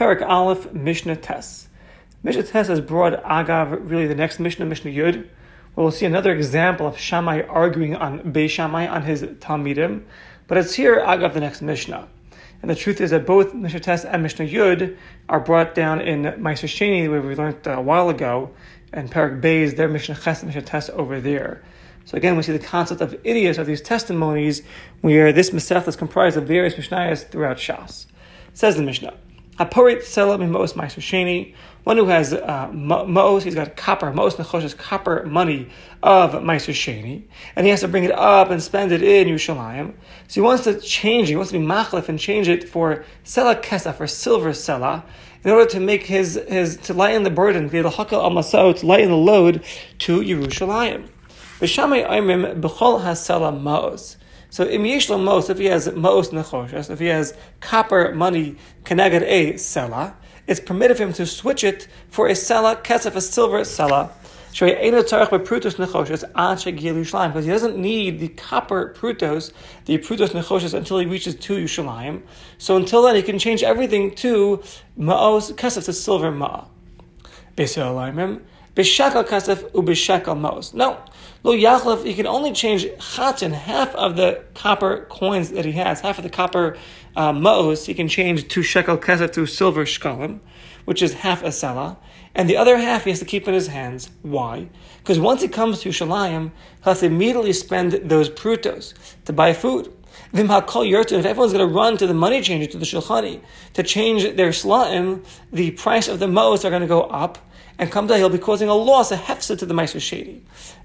Parak Aleph, Mishnah Tes. Mishnah Tes has brought Agav, really the next Mishnah, Mishnah Yud, where we'll see another example of Shammai arguing on Beis Shammai, on his Talmidim. But it's here, Agav, the next Mishnah. And the truth is that both Mishnah Tes and Mishnah Yud are brought down in Meiser Sheni, where we learned a while ago, and Parak Beis, their Mishnah Ches and Mishnah Tes over there. So again, we see the concept of Eduyos of these testimonies, where this Masech is comprised of various Mishnayos throughout Shas. Says the Mishnah, Haporit Sela Mimos Sheni, one who has uh, he's got copper, Mos Nechosh copper money of Sheni, and he has to bring it up and spend it in Yerushalayim. So he wants to change it, he wants to be machlef and change it for Sela Kesef, for silver Sela, in order to make his, his to lighten the burden, to lighten the load to Yerushalayim. B'shamay Aimim B'chol Hasela Maos. So im yeshlo mos, if he has mos nechoshes, if he has copper money keneged a sela, it's permitted for him to switch it for a sela kesef, a silver sela. Because he doesn't need the copper prutos, the prutos nechoshes, until he reaches to Yushalayim. So until then, he can change everything to ma'os kesef, to silver ma'a. B'shekel kesef u'b'shekel ma'os. No, Lo Yachlef, he can only change chatin, half of the copper coins that he has, half of the copper uh, ma'os, he can change to shekel kesef to silver shkalim, which is half a sela, and the other half he has to keep in his hands. Why? Because once he comes to Shalayim, he has to immediately spend those prutos to buy food. If everyone's going to run to the money changer, to the shulchani, to change their slaim, the price of the ma'os are going to go up, and come down, he'll be causing a loss, a hefsa to the Meiser Sheni.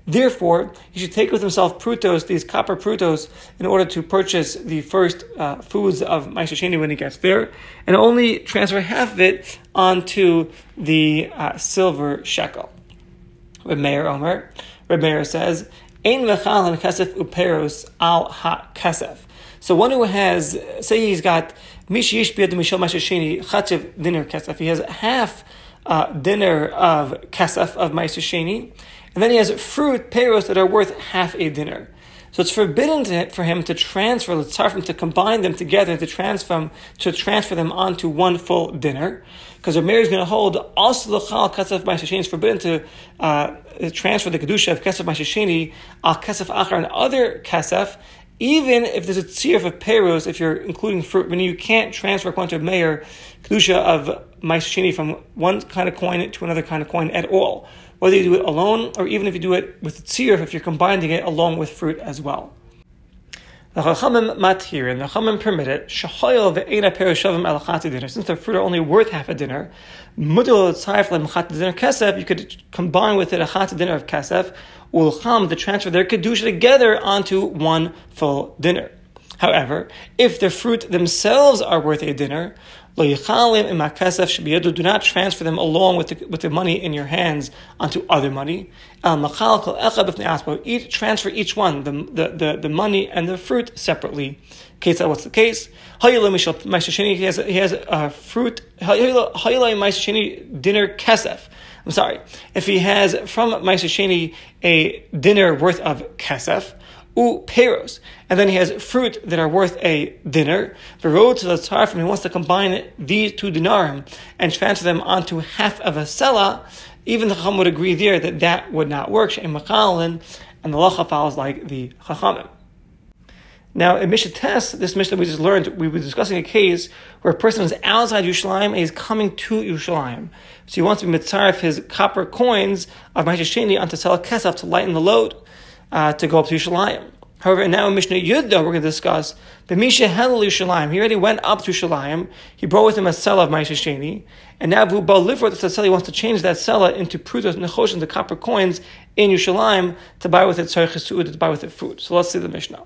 Therefore, he should take with himself prutos, these copper prutos, in order to purchase the first uh, foods of Meiser Sheni when he gets there, and only transfer half of it onto the uh, silver shekel. Reb Meir Omer, Reb Meir says, Ein v'chal kesef uperos al ha kesef. So one who has, say he's got mishish biyad mishal mashashini chatzev dinner kesef, he has half uh, dinner of kasef of Meiser Sheni, and then he has fruit peros that are worth half a dinner. So it's forbidden to, for him to transfer, from to combine them together, to transfer, to transfer them onto one full dinner. Because Rameir is going to hold also the chal kasef ma'aseh is forbidden to uh, transfer the kedusha of kasef ma'aseh al kasef achar and other kasef, even if there's a tzir of peros, if you're including fruit, meaning you can't transfer according to a mayor kedusha of ma'aseh from one kind of coin to another kind of coin at all whether you do it alone or even if you do it with tzir, if you're combining it along with fruit as well. The Chachamim matir and the Chachamim permit it. Shahoyel ve'ena perushavim alachati dinner. Since the fruit are only worth half a dinner, mudil tzayif lemchat dinner kesef. You could combine with it a chat dinner of kesef. Ulcham to transfer their kedusha together onto one full dinner. However, if the fruit themselves are worth a dinner, do not transfer them along with the, with the money in your hands onto other money. Um, each, transfer each one, the, the, the, the money and the fruit separately. Case what's the case? He has, he has a fruit, dinner kesef. I'm sorry. If he has from Meiser a dinner worth of kesef, u peros, and then he has fruit that are worth a dinar. The road to the tarfim, he wants to combine these two dinarim and transfer them onto half of a sela. Even the chacham would agree there that that would not work. and the lacha follows like the chachamim. Now, in Mishnah Tes, this Mishnah we just learned, we were discussing a case where a person is outside Yerushalayim and he's coming to Yerushalayim. So he wants to be mitzaref his copper coins of Ma'aseh Sheni onto Sela Kesef to lighten the load uh, to go up to Yerushalayim. However, now in Mishnah Yud, though, we're going to discuss the Misha Helel Yerushalayim. He already went up to Yerushalayim. He brought with him a cell of Ma'aseh Sheni, and now Vu Balifrot, the cell, he wants to change that cell into prutos nechosh into copper coins in Yerushalayim to buy with it tzarich to buy with it food. So let's see the Mishnah.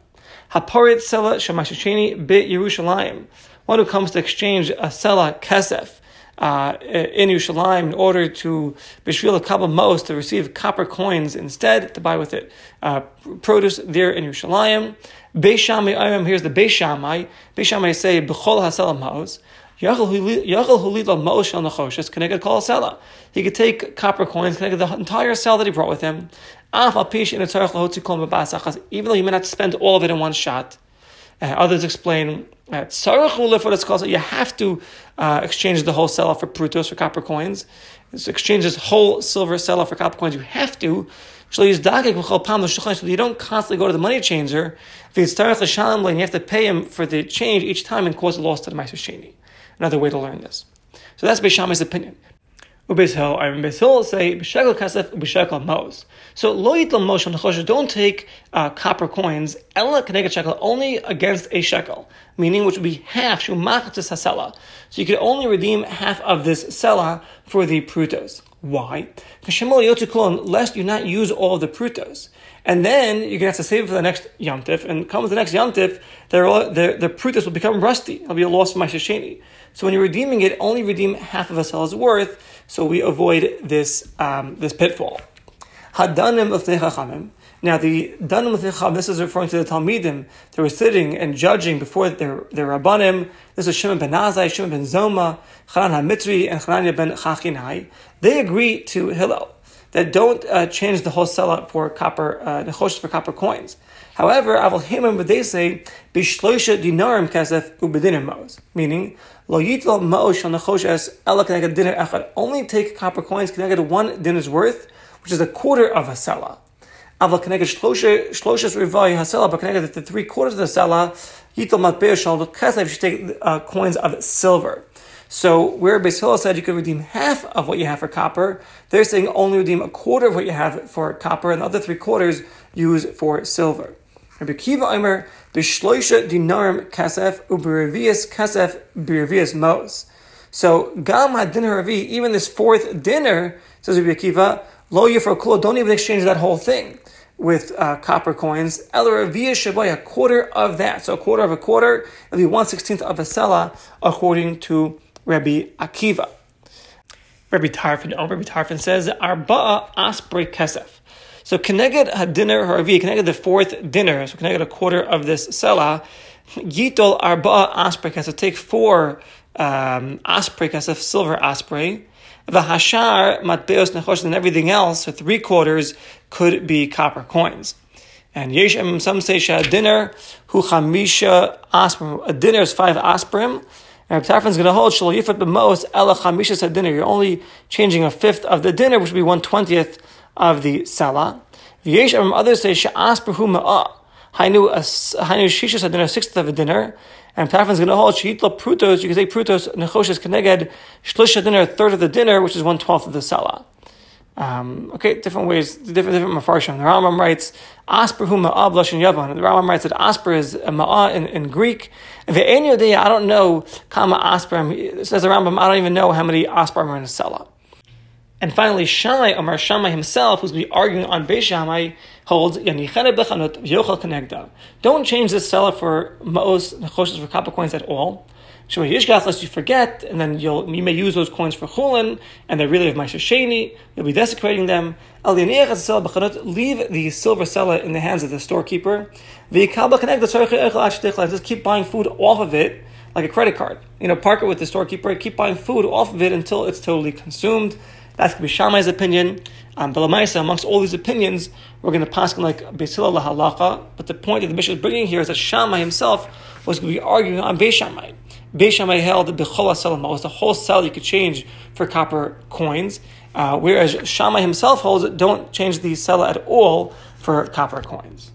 Haporit Sela Shemasheh Sheni Bit Yerushalayim. One who comes to exchange a Sela Kesef uh, in Yerushalayim in order to Bishvil Kabbalah most to receive copper coins instead to buy with it uh, produce there in Yerushalayim. Beishamai here's the Beishamai. Beishamai say B'chol Hasela Maos. He could take copper coins, connect the entire cell that he brought with him. Even though he may not spend all of it in one shot. Uh, others explain that uh, you have to uh, exchange the whole seller for prutos for copper coins. So exchange this whole silver seller for copper coins. You have to. So you don't constantly go to the money changer. You have to pay him for the change each time and cause a loss to the Meiser Sheni. Another way to learn this. So that's Beishamai's opinion. Ubeis I mean, Beis Hill say b'shekel kasef b'shekel mos. So lo mos on don't take uh, copper coins ella keneged shekel only against a shekel, meaning which would be half shumachatis hasela. So you could only redeem half of this sela for the prutos. Why? Lest you not use all the prutas. And then you're going to have to save it for the next yomtiv, and comes with the next yomtiv, the, the prutos will become rusty. It'll be a loss of my shesheni. So when you're redeeming it, only redeem half of a sel's worth, so we avoid this um, this pitfall. Hadanim of Chachamim. Now the danim of this is referring to the Talmidim that were sitting and judging before their, their Rabbanim. This is Shimon ben Azai, Shimon ben Zoma, Chanan HaMitzri, and Chananya ben Chachinai. They agree to Hillel that don't uh, change the whole sellout for copper, uh, for copper coins. However, Aval Himam, but they say, Bishloisha dinarim kasef ubedinim mos, meaning, Lo yitlo ma'osh on nechoshes ela keneged dinner. Only take copper coins keneged one dinner's worth, which is a quarter of a sela. Aval keneged shloshes rivai hasela, but keneged the three quarters of the sela, yitlo matbeir shal kasef, you should take uh, coins of silver. So where Beis said you could redeem half of what you have for copper, they're saying only redeem a quarter of what you have for copper, and the other three quarters use for silver. Rabbi Kiva Omer, b'shloisha dinarim kasef u'b'revias kasef b'revias mos. So gam ravi, even this fourth dinner, says Rabbi Kiva, lo kula, don't even exchange that whole thing with uh, copper coins. El ravia shaboy, a quarter of that. So a quarter of a quarter, it'll be one sixteenth of a sela, according to Rabbi Akiva. Rabbi Tarfon, oh, Rabbi Tarfon says, Arba'a asbre kesef. So Keneged Hadinner Haravi, Keneged the fourth dinner, so Keneged a quarter of this Selah, Yitol Arba Asprey so take four um, Asprey of silver Asprey, the Hashar Matbeos Nechosh, and everything else, so three quarters could be copper coins. And Yeshem, some say a dinner, Hu Chamisha Asprim, a dinner is five Asprim, and Tarfon's going to hold Shal Yifat B'Mos Ela Chamisha dinner. You're only changing a fifth of the dinner, which would be one twentieth of the Salah. V'yesh others say she'as perhu ma'ah. Hainu hainu shishas a dinner, sixth of a dinner. And Tarfon is going to hold sheitla prutos. You can say prutos nechoshes keneged shlish dinner, third of the dinner, which is one twelfth of the Salah. Um, okay, different ways, different different mafarshim. The Rambam writes asper hu ma'ah blush in Yavan. The Rambam writes that asper is a ma'ah in, in Greek. And the Enyo I don't know kama asper. Says the Rambam, I don't even know how many asper are in a Salah. And finally, Shammai, Amar Shammai himself, who's going to be arguing on Beis Shammai, holds Don't change this seller for Ma'os Nechoshes for copper coins at all. Shema Yishgach, lest you forget, and then you'll, you may use those coins for Chulin, and they're really of Maisha Sheni, you'll be desecrating them. Leave the silver seller in the hands of the storekeeper. Just keep buying food off of it, like a credit card. You know, park it with the storekeeper, keep buying food off of it until it's totally consumed. That's going to be Shammai's opinion. Um, Balamaisa, amongst all these opinions, we're going to pass on like Beisila halacha. But the point that the Mishnah is bringing here is that Shammai himself was going to be arguing on Beis Shammai. Beis Shammai held that Bechola Selama was the whole cell you could change for copper coins, uh, whereas Shammai himself holds that don't change the cell at all for copper coins.